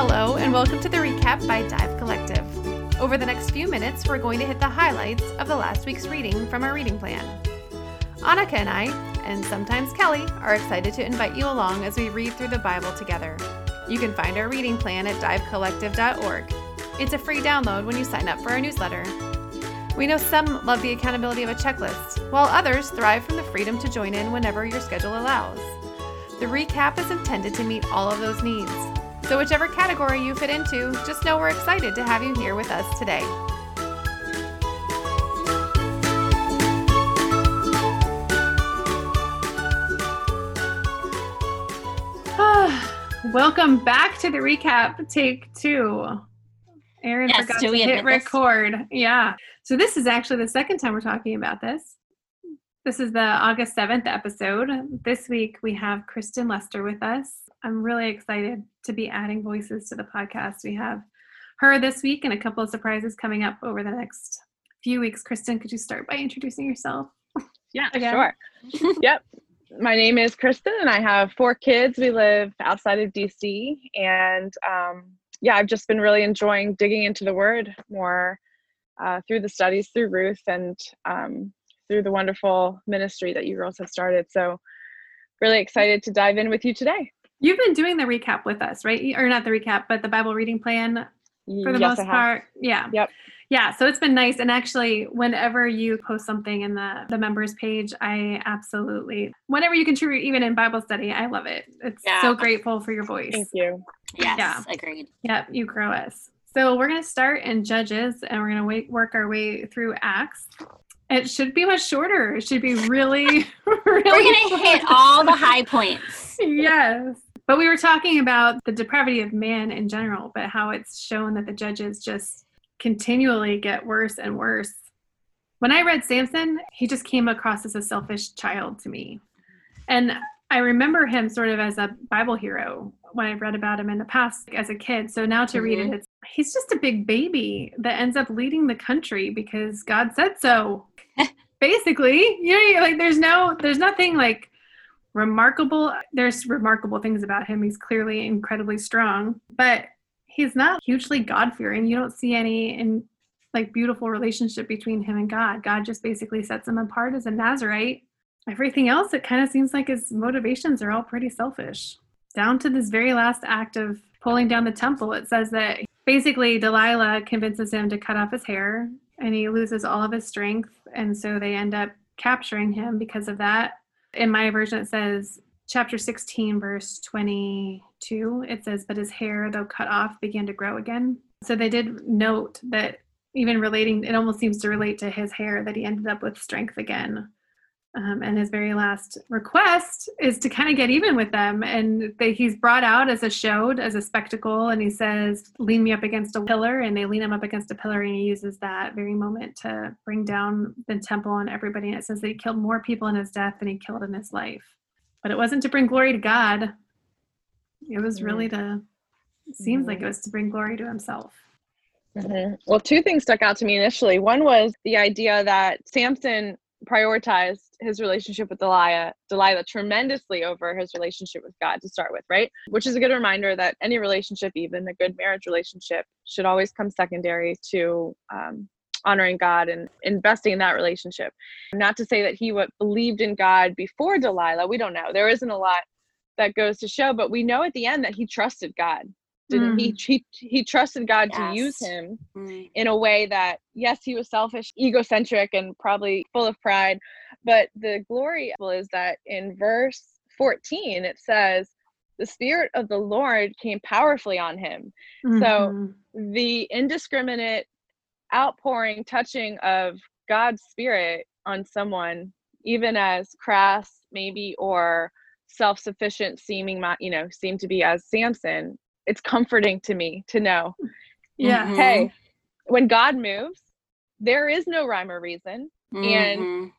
Hello, and welcome to the recap by Dive Collective. Over the next few minutes, we're going to hit the highlights of the last week's reading from our reading plan. Annika and I, and sometimes Kelly, are excited to invite you along as we read through the Bible together. You can find our reading plan at divecollective.org. It's a free download when you sign up for our newsletter. We know some love the accountability of a checklist, while others thrive from the freedom to join in whenever your schedule allows. The recap is intended to meet all of those needs. So, whichever category you fit into, just know we're excited to have you here with us today. Welcome back to the recap, take two. Erin Yes, forgot to we hit admit this? record. Yeah. So this is actually the second time we're talking about this. This is the August 7th episode. This week we have Kristen Lester with us. I'm really excited to be adding voices to the podcast. We have her this week and a couple of surprises coming up over the next few weeks. Kristen, could you start by introducing yourself? Yeah, Again? sure. yep. My name is Kristen, and I have four kids. We live outside of DC, and um, yeah, I've just been really enjoying digging into the Word more uh, through the studies, through Ruth, and um, through the wonderful ministry that you girls have started. So, really excited to dive in with you today. You've been doing the recap with us, right? Or not the recap, but the Bible reading plan for the yes, most part. Yeah. Yep. Yeah. So it's been nice. And actually, whenever you post something in the, the members page, I absolutely, whenever you contribute, even in Bible study, I love it. It's Yeah. so grateful for your voice. Thank you. Yes, Yeah. agreed. Yep. You grow us. So we're going to start in Judges and we're going to work our way through Acts. It should be much shorter. It should be really, really. We're gonna hit all the high points. yes. But we were talking about the depravity of man in general, but how it's shown that the judges just continually get worse and worse. When I read Samson, he just came across as a selfish child to me. And I remember him sort of as a Bible hero when I read about him in the past as a kid. So now to read mm-hmm. it, it's, he's just a big baby that ends up leading the country because God said so. Basically, you know, like there's no, there's nothing like remarkable. There's remarkable things about him. He's clearly incredibly strong, but he's not hugely God fearing. You don't see any in like beautiful relationship between him and God. God just basically sets him apart as a Nazarite. Everything else, it kind of seems like his motivations are all pretty selfish. Down to this very last act of pulling down the temple, it says that basically Delilah convinces him to cut off his hair and he loses all of his strength. And so they end up capturing him because of that. In my version, it says, chapter 16, verse 22, it says, But his hair, though cut off, began to grow again. So they did note that even relating, it almost seems to relate to his hair that he ended up with strength again. Um, and his very last request is to kind of get even with them. And they, he's brought out as a showed, as a spectacle. And he says, Lean me up against a pillar. And they lean him up against a pillar. And he uses that very moment to bring down the temple and everybody. And it says that he killed more people in his death than he killed in his life. But it wasn't to bring glory to God, it was really to, it seems like it was to bring glory to himself. Mhm. Well, two things stuck out to me initially. One was the idea that Samson prioritized his relationship with Delilah, Delilah tremendously over his relationship with God to start with, right? Which is a good reminder that any relationship, even a good marriage relationship, should always come secondary to um, honoring God and investing in that relationship. Not to say that he what believed in God before Delilah. We don't know. There isn't a lot that goes to show, but we know at the end that he trusted God. Didn't he? he? He trusted God to use him Mm. in a way that yes he was selfish egocentric and probably full of pride but the glory is that in verse 14 it says the spirit of the lord came powerfully on him Mhm. the indiscriminate outpouring touching of god's spirit on someone even as crass maybe or self-sufficient seeming you know seem to be as samson it's comforting to me to know yeah. Mhm. hey, when God moves, there is no rhyme or reason. And- Mhm.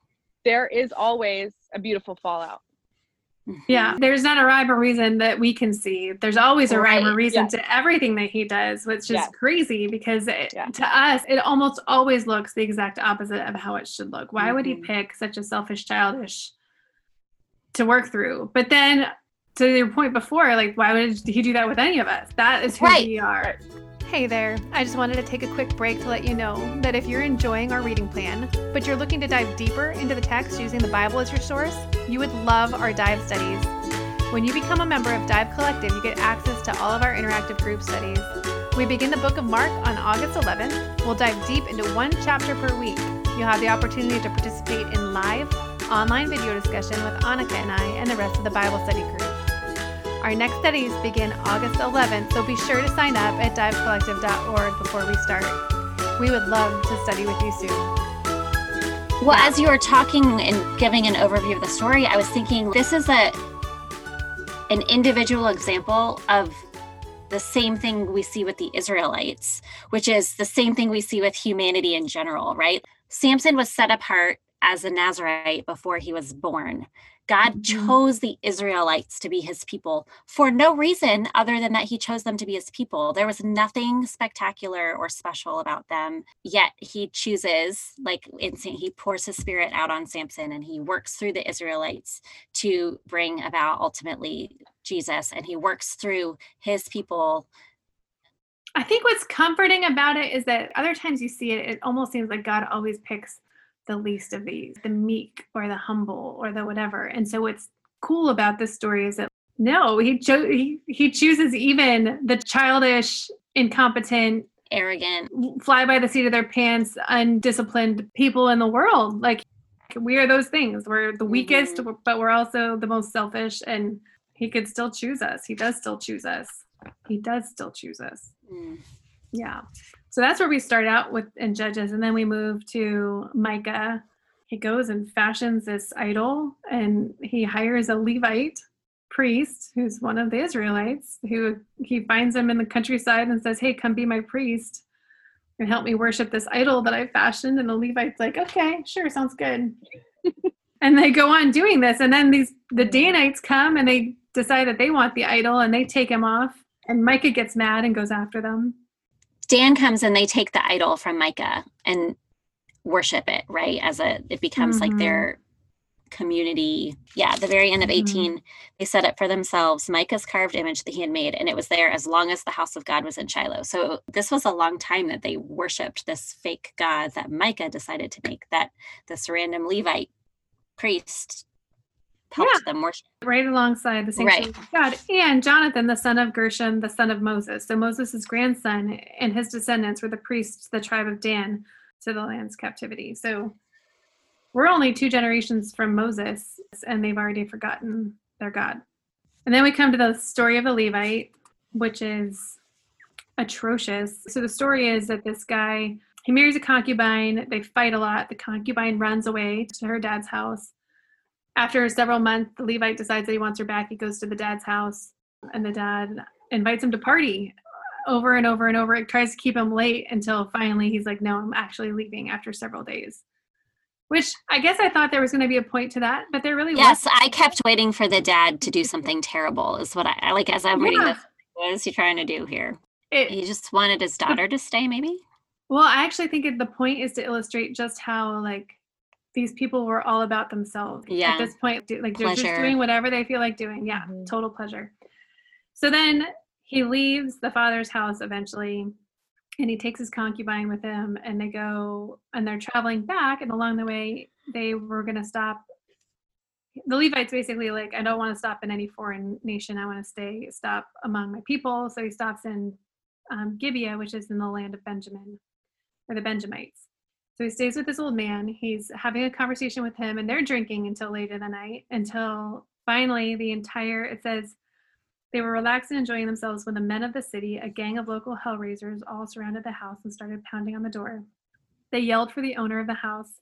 There is always a beautiful fallout. Yeah, there's not a rhyme or reason that we can see. There's always a rhyme or reason yes. to everything that he does, which is Yes. crazy because it, Yeah. to us, it almost always looks the exact opposite of how it should look. Why would he Mhm. pick such a selfish, childish to work through? But then to your point before, like why would he do that with any of us? That is who Right. we are. Hey there. I just wanted to take a quick break to let you know that if you're enjoying our reading plan, but you're looking to dive deeper into the text using the Bible as your source, you would love our dive studies. When you become a member of Dive Collective, you get access to all of our interactive group studies. We begin the book of Mark on August 11th. We'll dive deep into one chapter per week. You'll have the opportunity to participate in live, online video discussion with Annika and I and the rest of the Bible study group. Our next studies begin August 11th, so be sure to sign up at divecollective.org before we start. We would love to study with you soon. Well, as you were talking and giving an overview of the story, I was thinking this is a an individual example of the same thing we see with the Israelites, which is the same thing we see with humanity in general, right? Samson was set apart as a Nazarite before he was born. God Mhm. chose the Israelites to be his people for no reason other than that he chose them to be his people. There was nothing spectacular or special about them. Yet he chooses, like in Sa- he pours his spirit out on Samson and he works through the Israelites to bring about ultimately Jesus and he works through his people. I think what's comforting about it is that other times you see it, it almost seems like God always picks the least of these, the meek or the humble or the whatever. And so what's cool about this story is that no, he cho- he, he chooses even the childish, incompetent, Arrogant. fly by the seat of their pants, undisciplined people in the world. Like we are those things. We're the weakest, but we're also the most selfish. And he could still choose us. He does still choose us. He does still choose us. Mm. Yeah. So that's where we start out with in Judges, and then we move to Micah. He goes and fashions this idol, and he hires a Levite priest who's one of the Israelites who he finds him in the countryside and says, Hey, come be my priest and help me worship this idol that I fashioned. And the Levite's like, Okay, sure, sounds good. and they go on doing this. And then these the Danites come and they decide that they want the idol and they take him off. And Micah gets mad and goes after them. Dan comes and they take the idol from Micah and worship it, right? As a, it becomes like Mhm. their community. Yeah, the very end of Mhm. 18, they set up for themselves Micah's carved image that he had made, and it was there as long as the house of God was in Shiloh. So this was a long time that they worshiped this fake God that Micah decided to make, that this random Levite priest Yeah. them worship. right alongside the Right. of God and Jonathan, the son of Gershom, the son of Moses. So Moses' grandson and his descendants were the priests, the tribe of Dan, to the land's captivity. So we're only two generations from Moses, and they've already forgotten their God. And then we come to the story of the Levite, which is atrocious. So the story is that this guy he marries a concubine. They fight a lot. The concubine runs away to her dad's house after several months, the Levite decides that he wants her back. He goes to the dad's house, and the dad invites him to party over and over and over. It tries to keep him late until finally he's like, No, I'm actually leaving after several days. Which I guess I thought there was going to be a point to that, but there really Yes, wasn't. I kept waiting for the dad to do something terrible, is what I like as I'm reading this. What is he trying to do here? It, He just wanted his daughter to stay, maybe? well, I actually think the point is to illustrate just how like these people were all about themselves Yeah. at this point. do- Like they're just doing whatever they feel like doing. Yeah, Mhm. total pleasure. So then he leaves the father's house eventually, and he takes his concubine with him, and they go and they're traveling back. And along the way, they were going to stop. The Levites basically like, I don't want to stop in any foreign nation. I want to stay, stop among my people. So he stops in um, Gibeah, which is in the land of Benjamin, or the Benjamites. So he stays with this old man. He's having a conversation with him, and they're drinking until late in the night. Until finally, the entire it says they were relaxed and enjoying themselves when the men of the city, a gang of local hellraisers, all surrounded the house and started pounding on the door. They yelled for the owner of the house,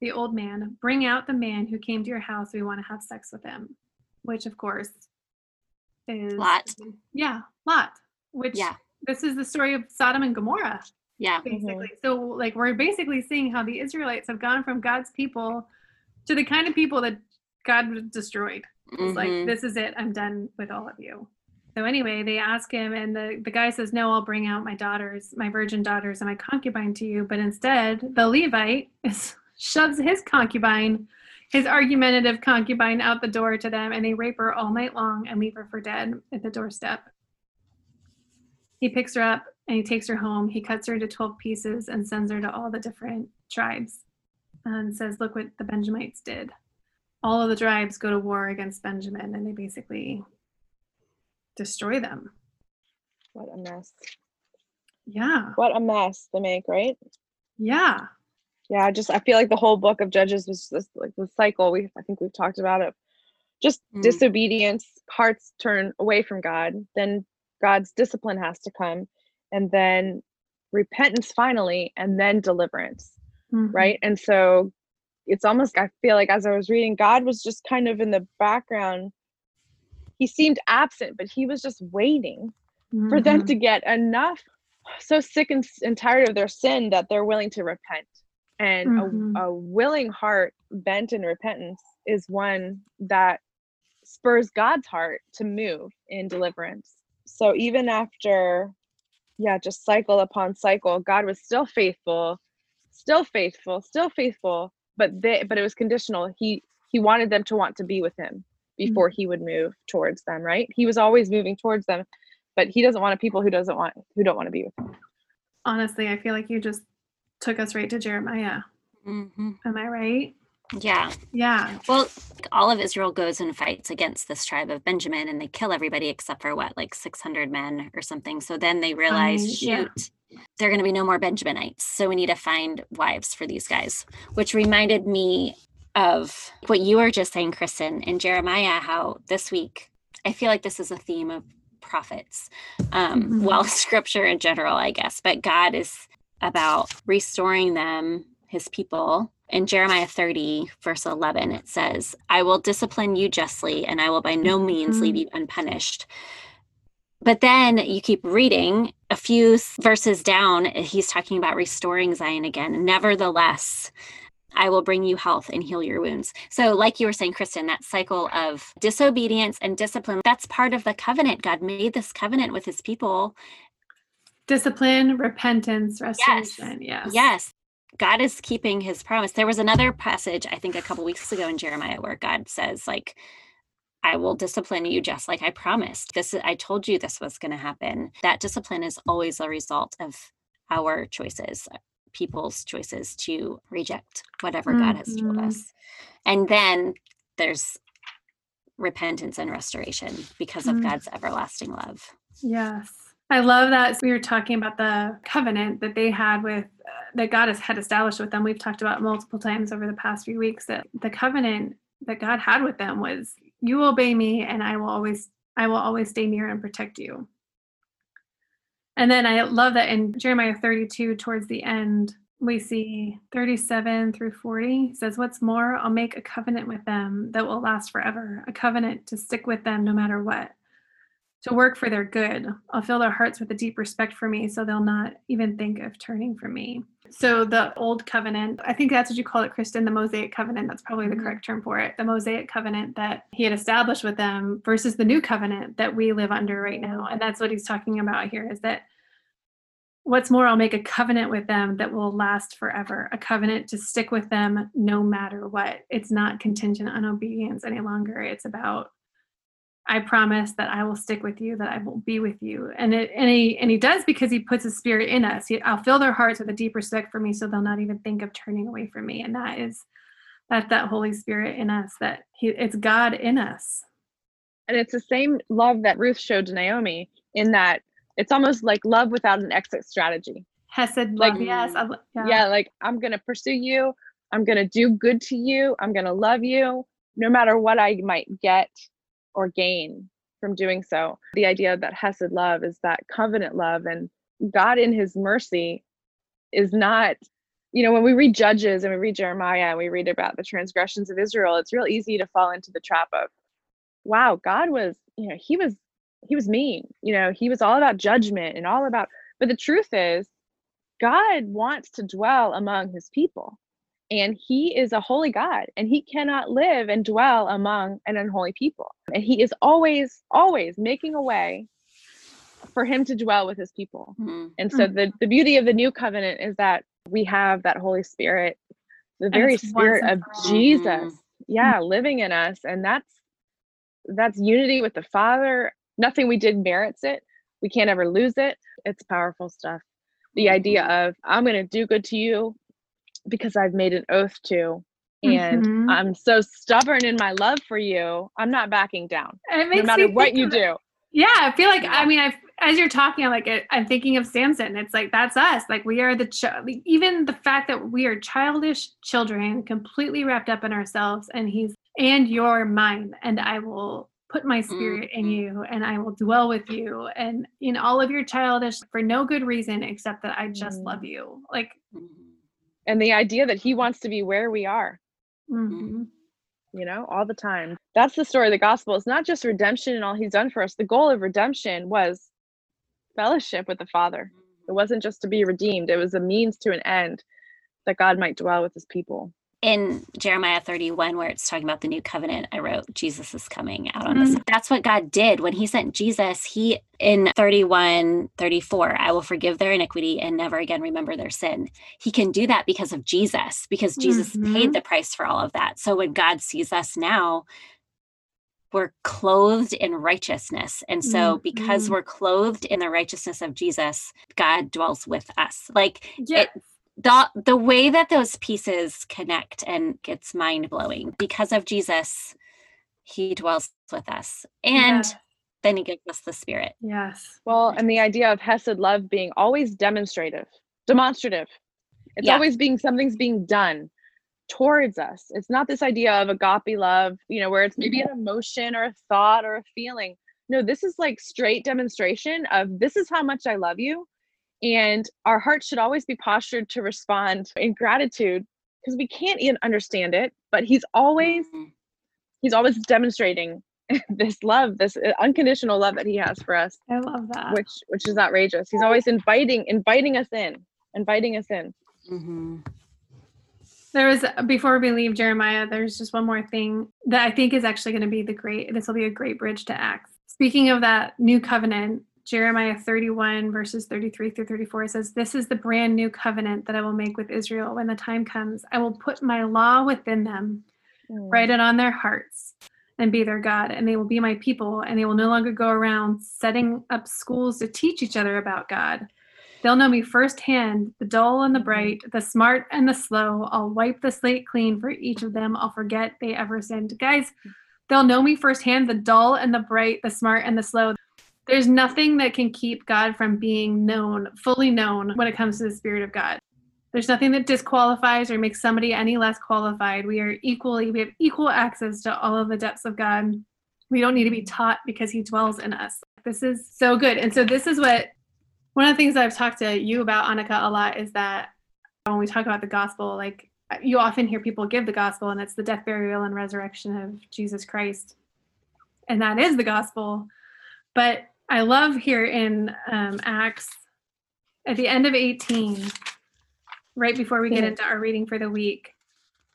the old man, bring out the man who came to your house. We want to have sex with him. Which, of course, is Lot. Yeah, Lot. Which Yeah. this is the story of Sodom and Gomorrah Yeah. Mm-hmm. basically. So like we're basically seeing how the Israelites have gone from God's people to the kind of people that God destroyed. It's like mm-hmm. this is it. I'm done with all of you. So anyway, they ask him, and the, the guy says, No, I'll bring out my daughters, my virgin daughters, and my concubine to you. But instead, the Levite is, shoves his concubine his argumentative concubine out the door to them, and they rape her all night long and leave her for dead at the doorstep. He picks her up and he takes her home. He cuts her into 12 pieces and sends her to all the different tribes and says, Look what the Benjamites did. All of the tribes go to war against Benjamin and they basically destroy them. What a mess. Yeah. What a mess they make, right? Yeah. Yeah, I just I feel like the whole book of Judges was just like the cycle. We I think we've talked about it. Just Mm. disobedience, hearts turn away from God, then God's discipline has to come, and then repentance finally, and then deliverance, Mhm. right? And so it's almost I feel like as I was reading, God was just kind of in the background. He seemed absent, but he was just waiting for them Mhm. to get enough so sick and, and tired of their sin that they're willing to repent and Mhm. a, a willing heart bent in repentance is one that spurs god's heart to move in deliverance so even after yeah just cycle upon cycle god was still faithful still faithful still faithful but they but it was conditional he he wanted them to want to be with him before he would move towards them right he was always moving towards them but he doesn't want a people who doesn't want who don't want to be with him Honestly, I feel like you just took us right to Jeremiah. Mhm. Am I right? Yeah. Yeah. Well, all of Israel goes and fights against this tribe of Benjamin and they kill everybody except for what, like 600 men or something. So then they realize, yeah. shoot, there are going to be no more Benjaminites. So we need to find wives for these guys, which reminded me of what you were just saying, Kristen, in Jeremiah, how this week, I feel like this is a theme of prophets, um, Mhm. well, scripture in general, I guess, but God is about restoring them, his people. In Jeremiah 30, verse 11, it says, I will discipline you justly, and I will by no means leave Mhm. you unpunished. But then you keep reading a few verses down, he's talking about restoring Zion again. Nevertheless, I will bring you health and heal your wounds. So, like you were saying, Kristen, that cycle of disobedience and discipline, that's part of the covenant. God made this covenant with his people. Discipline, repentance, restoration. Yes. Yes, God is keeping his promise. There was another passage, I think a couple weeks ago in Jeremiah, where God says, like, I will discipline you just like I promised. This I told you this was going to happen. That discipline is always a result of our choices, people's choices to reject whatever God has told Mhm. us. And then there's repentance and restoration because of Mm. God's everlasting love. Yes. I love that we were talking about the covenant that they had with uh, that God has had established with them. We've talked about multiple times over the past few weeks that the covenant that God had with them was you obey me and I will always I will always stay near and protect you. And then I love that in Jeremiah 32 towards the end we see 37 through 40 says what's more I'll make a covenant with them that will last forever a covenant to stick with them no matter what to work for their good. I'll fill their hearts with a deep respect for me so they'll not even think of turning from me. So, the old covenant, I think that's what you call it, Kristen, the Mosaic covenant. That's probably the Mhm. correct term for it. The Mosaic covenant that he had established with them versus the new covenant that we live under right now. And that's what he's talking about here is that what's more, I'll make a covenant with them that will last forever, a covenant to stick with them no matter what. It's not contingent on obedience any longer. It's about I promise that I will stick with you, that I will be with you. And it and he and he does because he puts his spirit in us. He, I'll fill their hearts with a deep respect for me so they'll not even think of turning away from me. And that is that that Holy Spirit in us, that he it's God in us. and it's the same love that ruth showed to naomi in that it's almost like love without an exit strategy Hesed Like- love, yes. I, yeah. yeah like i'm gonna pursue you i'm gonna do good to you i'm gonna love you no matter what i might get or gain from doing so. The idea that hesed love is that covenant love and god in his mercy is not you know when we read judges and we read jeremiah and we read about the transgressions of israel it's real easy to fall into the trap of wow god was you know he was he was mean you know he was all about judgment and all about but the truth is god wants to dwell among his people and he is a holy god and he cannot live and dwell among an unholy people and he is always always making a way for him to dwell with his people Mhm. and so Mm. the, the beauty of the new covenant is that we have that holy spirit the And very spirit of for all. jesus Mhm. yeah living in us and that's that's unity with the father nothing we did merits it we can't ever lose it it's powerful stuff the idea of i'm going to do good to you because i've made an oath to and Mhm. i'm so stubborn in my love for you i'm not backing down no matter what you do Yeah, I feel like. I mean, I as you're talking, I'm like I'm thinking of Samson. It's like that's us. Like we are the ch- like, even the fact that we are childish children, completely wrapped up in ourselves, and he's and you're mine, and I will put my spirit in Mhm. you, and I will dwell with you, and in all of your childish for no good reason except that I just Mm. love you. Like, Mhm. And the idea that he wants to be where we are mhm. you know, all the time. That's the story of the gospel. It's not just redemption and all he's done for us. The goal of redemption was fellowship with the Father. It wasn't just to be redeemed, it was a means to an end that God might dwell with his people. In Jeremiah 31, where it's talking about the new covenant, I wrote, Jesus is coming out on this. That's what God did when he sent Jesus. He, in 31, 34, I will forgive their iniquity and never again remember their sin. He can do that because of Jesus, because Jesus Mhm. paid the price for all of that. So when God sees us now, we're clothed in righteousness. And so because Mhm. we're clothed in the righteousness of Jesus, God dwells with us. Like Yeah. The the way that those pieces connect and it's mind blowing because of Jesus, he dwells with us, and Yes. then he gives us the Spirit. Yes. Well, and the idea of Hesed love being always demonstrative, demonstrative. It's Yeah. always being something's being done towards us. It's not this idea of agape love, you know, where it's maybe an mm-hmm. emotion or a thought or a feeling. No, this is like straight demonstration of this is how much I love you. And our hearts should always be postured to respond in gratitude because we can't even understand it, but he's always Mhm. he's always demonstrating this love, this uh, unconditional love that he has for us I love that. which which is outrageous. He's always inviting inviting us in, inviting us in. Mhm. There was before we leave Jeremiah, there's just one more thing that I think is actually going to be the great this will be a great bridge to Acts. Speaking of that new covenant, Jeremiah 31 verses 33 through 34 says, This is the brand new covenant that I will make with Israel when the time comes. I will put my law within them, write it on their hearts, and be their God, and they will be my people, and they will no longer go around setting up schools to teach each other about God. They'll know me firsthand, the dull and the Mhm. bright, the smart and the slow. I'll wipe the slate clean for each of them. I'll forget they ever sinned. Guys, they'll know me firsthand, the dull and the bright, the smart and the slow. There's nothing that can keep God from being known, fully known, when it comes to the Spirit of God. There's nothing that disqualifies or makes somebody any less qualified. We are equally, we have equal access to all of the depths of God. We don't need to be taught because He dwells in us. This is so good. And so, this is what one of the things I've talked to you about, Annika, a lot is that when we talk about the gospel, like you often hear people give the gospel, and it's the death, burial, and resurrection of Jesus Christ. And that is the gospel. But I love here in um, Acts, at the end of 18, right before we get into our reading for the week,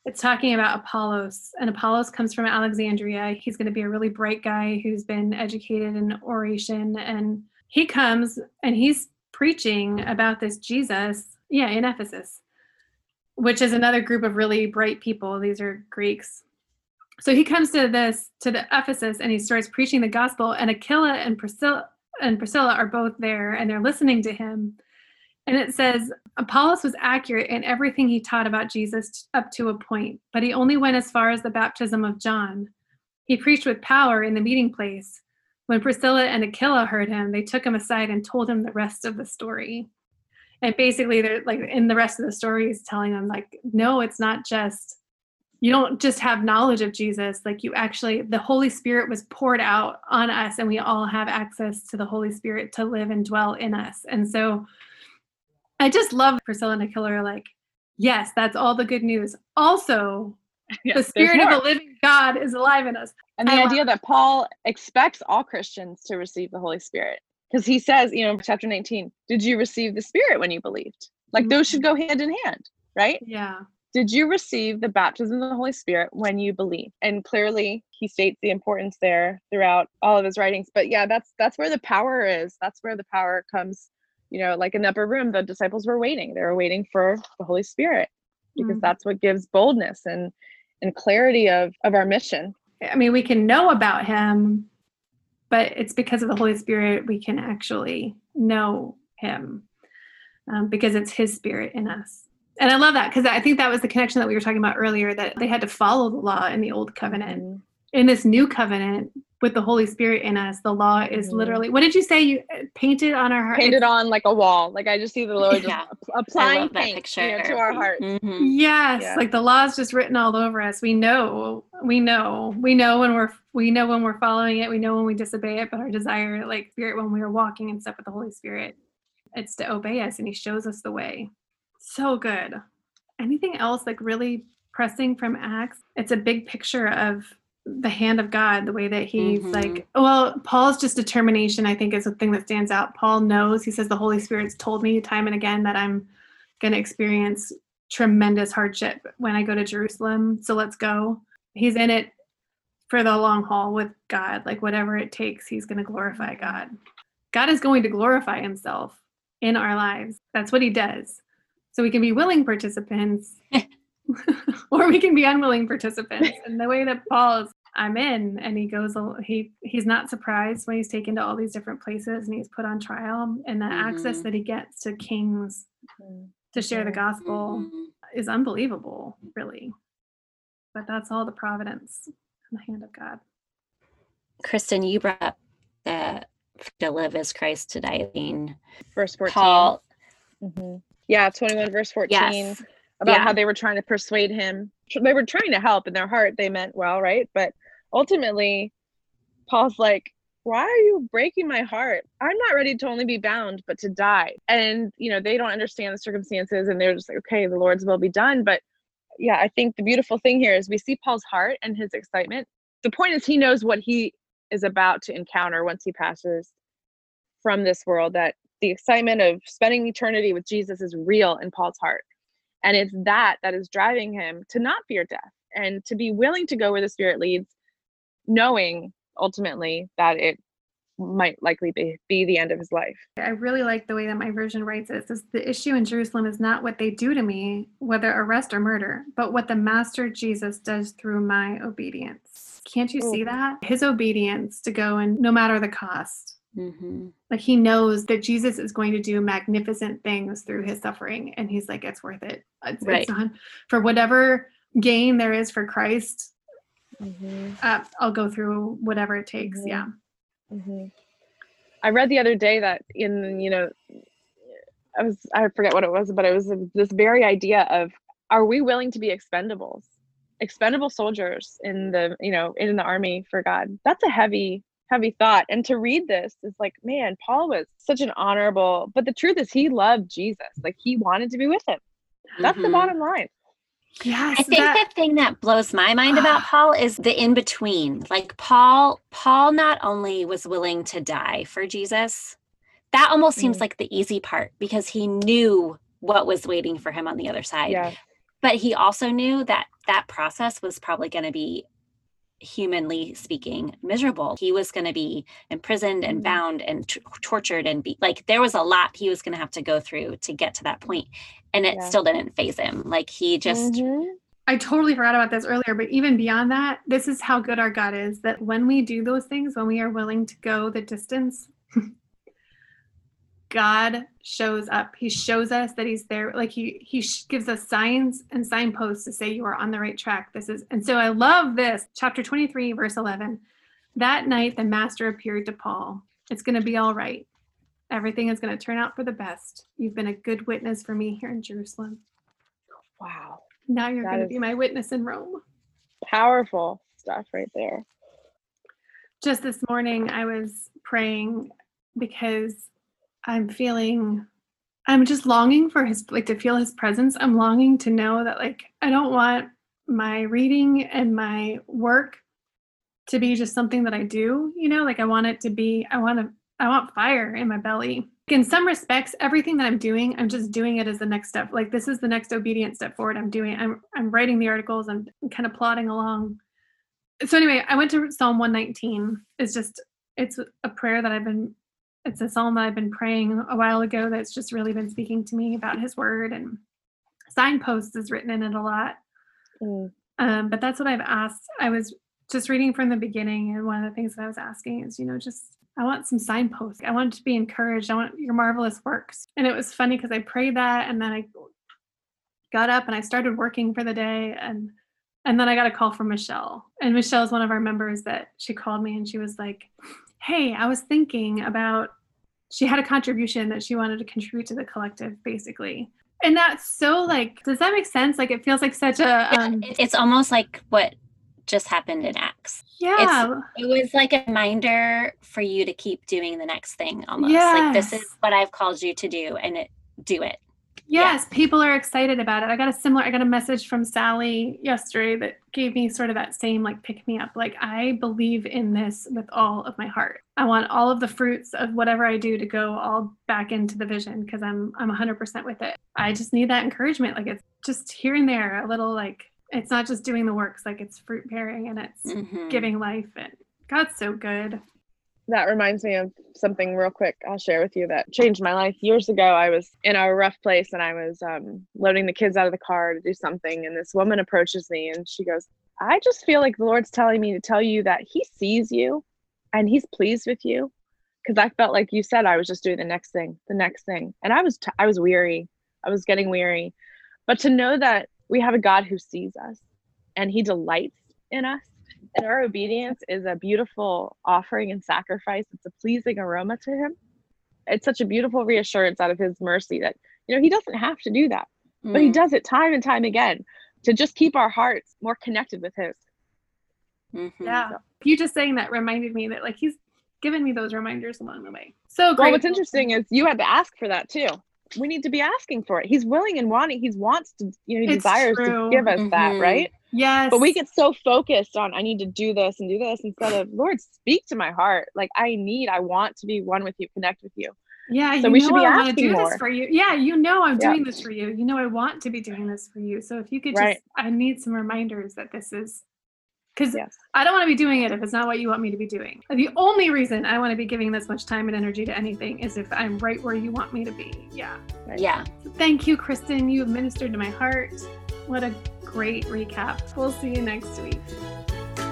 it's talking about Apollos. And Apollos comes from Alexandria. He's going to be a really bright guy who's been educated in oration. And he comes and he's preaching about this Jesus, yeah, in Ephesus, which is another group of really bright people. These are Greeks. So he comes to this to the Ephesus and he starts preaching the gospel. And Aquila and Priscilla and Priscilla are both there and they're listening to him. And it says Apollos was accurate in everything he taught about Jesus up to a point, but he only went as far as the baptism of John. He preached with power in the meeting place. When Priscilla and Aquila heard him, they took him aside and told him the rest of the story. And basically, they're like in the rest of the story is telling them like, no, it's not just you don't just have knowledge of Jesus, like you actually the Holy Spirit was poured out on us, and we all have access to the Holy Spirit to live and dwell in us. And so, I just love Priscilla and Aquila are like, yes, that's all the good news. Also, Yes, the Spirit of the living God is alive in us. And the I love idea that Paul expects all Christians to receive the Holy Spirit. Because he says, you know, chapter 19, did you receive the Spirit when you believed? Like those mm-hmm. should go hand in hand, right? Yeah. Did you receive the baptism of the Holy Spirit when you believe? And clearly he states the importance there throughout all of his writings. But yeah, that's that's where the power is. That's where the power comes, you know, like in the upper room, the disciples were waiting. They were waiting for the Holy Spirit because Mhm. that's what gives boldness and and clarity of of our mission. I mean, we can know about him, but it's because of the Holy Spirit we can actually know him um, because it's his spirit in us. And I love that because I think that was the connection that we were talking about earlier that they had to follow the law in the old covenant. Mhm. In this new covenant with the Holy Spirit in us, the law is Mhm. literally what did you say? You uh, painted on our heart. Painted on like a wall. Like I just see the Lord just Yeah. app- applying that paint you know, to our hearts. Mhm. Yes, Yeah. like the law is just written all over us. We know, we know, we know when we're we know when we're following it. We know when we disobey it. But our desire, like spirit, when we are walking in step with the Holy Spirit, it's to obey us, and He shows us the way. So good. Anything else like really pressing from Acts? It's a big picture of the hand of God, the way that He's Mhm. like. Well, Paul's just determination. I think is the thing that stands out. Paul knows. He says the Holy Spirit's told me time and again that I'm going to experience tremendous hardship when I go to Jerusalem. So let's go. He's in it for the long haul with God. Like whatever it takes, he's going to glorify God. God is going to glorify himself in our lives. That's what he does. So we can be willing participants or we can be unwilling participants. And the way that Paul is I'm in and he goes he he's not surprised when he's taken to all these different places and he's put on trial and the access Mhm. that he gets to kings Mhm. to share the gospel Mhm. is unbelievable, really. But that's all the providence and the hand of God. Kristen, you brought up the to live as Christ to die being Verse 14. Paul. Mhm. Yeah, 21 verse 14. Yes. about Yeah. how they were trying to persuade him. They were trying to help in their heart. They meant well, right? But ultimately, Paul's like, why are you breaking my heart? I'm not ready to only be bound, but to die. And, you know, they don't understand the circumstances and they're just like, okay, the Lord's will be done. But yeah, I think the beautiful thing here is we see Paul's heart and his excitement. The point is, he knows what he is about to encounter once he passes from this world, that the excitement of spending eternity with Jesus is real in Paul's heart. And it's that that is driving him to not fear death and to be willing to go where the Spirit leads, knowing ultimately that it might likely be, be the end of his life. I really like the way that my version writes it. It says the issue in Jerusalem is not what they do to me, whether arrest or murder, but what the Master Jesus does through my obedience. Can't you see that? His obedience to go and no matter the cost. Mhm. Like he knows that Jesus is going to do magnificent things through his suffering, and he's like, it's worth it. It's, Right. it's on for whatever gain there is for Christ. Uh, I'll go through whatever it takes. Mhm. Yeah. Mhm. I read the other day that in you know, I was I forget what it was, but it was this very idea of are we willing to be expendables, expendable soldiers in the you know in the army for God? That's a heavy heavy thought. And to read this is like, man, Paul was such an honorable. But the truth is, he loved Jesus. Like he wanted to be with him. That's the Mhm. bottom line. Yeah, I think that- the thing that blows my mind about Paul is the in between. Like Paul, Paul not only was willing to die for Jesus, that almost seems Mm. like the easy part because he knew what was waiting for him on the other side. Yeah. But he also knew that that process was probably going to be humanly speaking miserable. He was going to be imprisoned and Mhm. bound and t- tortured and be like there was a lot he was going to have to go through to get to that point and it Yeah. still didn't faze him. Like he just Mhm. I totally forgot about this earlier, but even beyond that, this is how good our God is that when we do those things, when we are willing to go the distance, God shows up. He shows us that he's there. Like he he gives us signs and signposts to say you are on the right track. This is and so I love this. Chapter 23 verse 11. That night the master appeared to Paul. It's going to be all right. Everything is going to turn out for the best. You've been a good witness for me here in Jerusalem. Wow. Now you're That going to be my witness in Rome. Powerful stuff right there. just this morning I was praying because I'm feeling I'm just longing for his like to feel his presence. I'm longing to know that like I don't want my reading and my work to be just something that I do, you know, like I want it to be I want to I want fire in my belly. In some respects, everything that I'm doing, I'm just doing it as the next step. Like this is the next obedient step forward. I'm doing I'm I'm writing the articles, I'm kind of plodding along so anyway, I went to Psalm 119. It's just it's a prayer that I've been it's a psalm that I've been praying a while ago that's just really been speaking to me about his word and signposts is written in it a lot. Mm. Um, but that's what I've asked. I was just reading from the beginning, and one of the things that I was asking is, you know, just I want some signposts. I want to be encouraged. I want your marvelous works. And it was funny because I prayed that, and then I got up and I started working for the day, and and then I got a call from Michelle. And Michelle is one of our members that she called me and she was like, "Hey, I was thinking about." She had a contribution that she wanted to contribute to the collective, basically. And that's so like does that make sense? Like it feels like such a um it's almost like what just happened in acts yeah. It's, it was like a reminder for you to keep doing the next thing almost. Yes. like this is what i've called you to do and it, do it Yes, yeah. people are excited about it. I got a similar, I got a message from Sally yesterday that gave me sort of that same like pick me up. Like, I believe in this with all of my heart. I want all of the fruits of whatever I do to go all back into the vision because I'm I'm 100% with it. I just need that encouragement. Like, it's just here and there, a little like, it's not just doing the works, like, it's fruit bearing and it's mm-hmm. giving life. And God's so good that reminds me of something real quick I'll share with you that changed my life. Years ago, I was in a rough place and I was um, loading the kids out of the car to do something. And this woman approaches me and she goes, I just feel like the Lord's telling me to tell you that He sees you and He's pleased with you. Because I felt like you said I was just doing the next thing, the next thing. And I was, t- I was weary. I was getting weary. But to know that we have a God who sees us and He delights in us and our obedience is a beautiful offering and sacrifice. It's a pleasing aroma to him. It's such a beautiful reassurance out of his mercy that, you know, he doesn't have to do that, mm. but he mm. does it time and time again to just keep our hearts more connected with his. Mm-hmm. Yeah. So. You just saying that reminded me that like he's given me those reminders along the way. So great. Well, what's interesting is you had to ask for that too we need to be asking for it. He's willing and wanting. He wants to, you know, he it's desires true. to give us mm-hmm. that, right? Yes. But we get so focused on I need to do this and do this instead of Lord, speak to my heart. Like I need, I want to be one with you, connect with you. Yeah, so we should be I asking do more. this for you. Yeah, you know I'm doing this for you. You know I want to be doing this for you. So if you could just, right. I need some reminders that this is because yes. I don't want to be doing it if it's not what you want me to be doing. The only reason I want to be giving this much time and energy to anything is if I'm right where you want me to be. Yeah. Right. Yeah. Thank you, Kristen. You have ministered to my heart. What a great recap. We'll see you next week.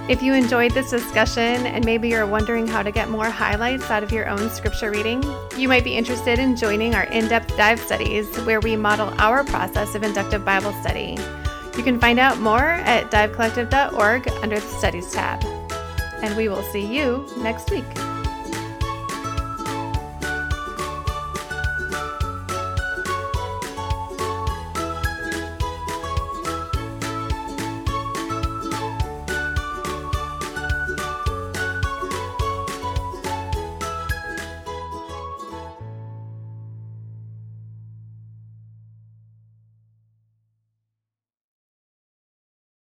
If you enjoyed this discussion and maybe you're wondering how to get more highlights out of your own scripture reading, you might be interested in joining our in depth dive studies where we model our process of inductive Bible study. You can find out more at divecollective.org under the Studies tab. And we will see you next week.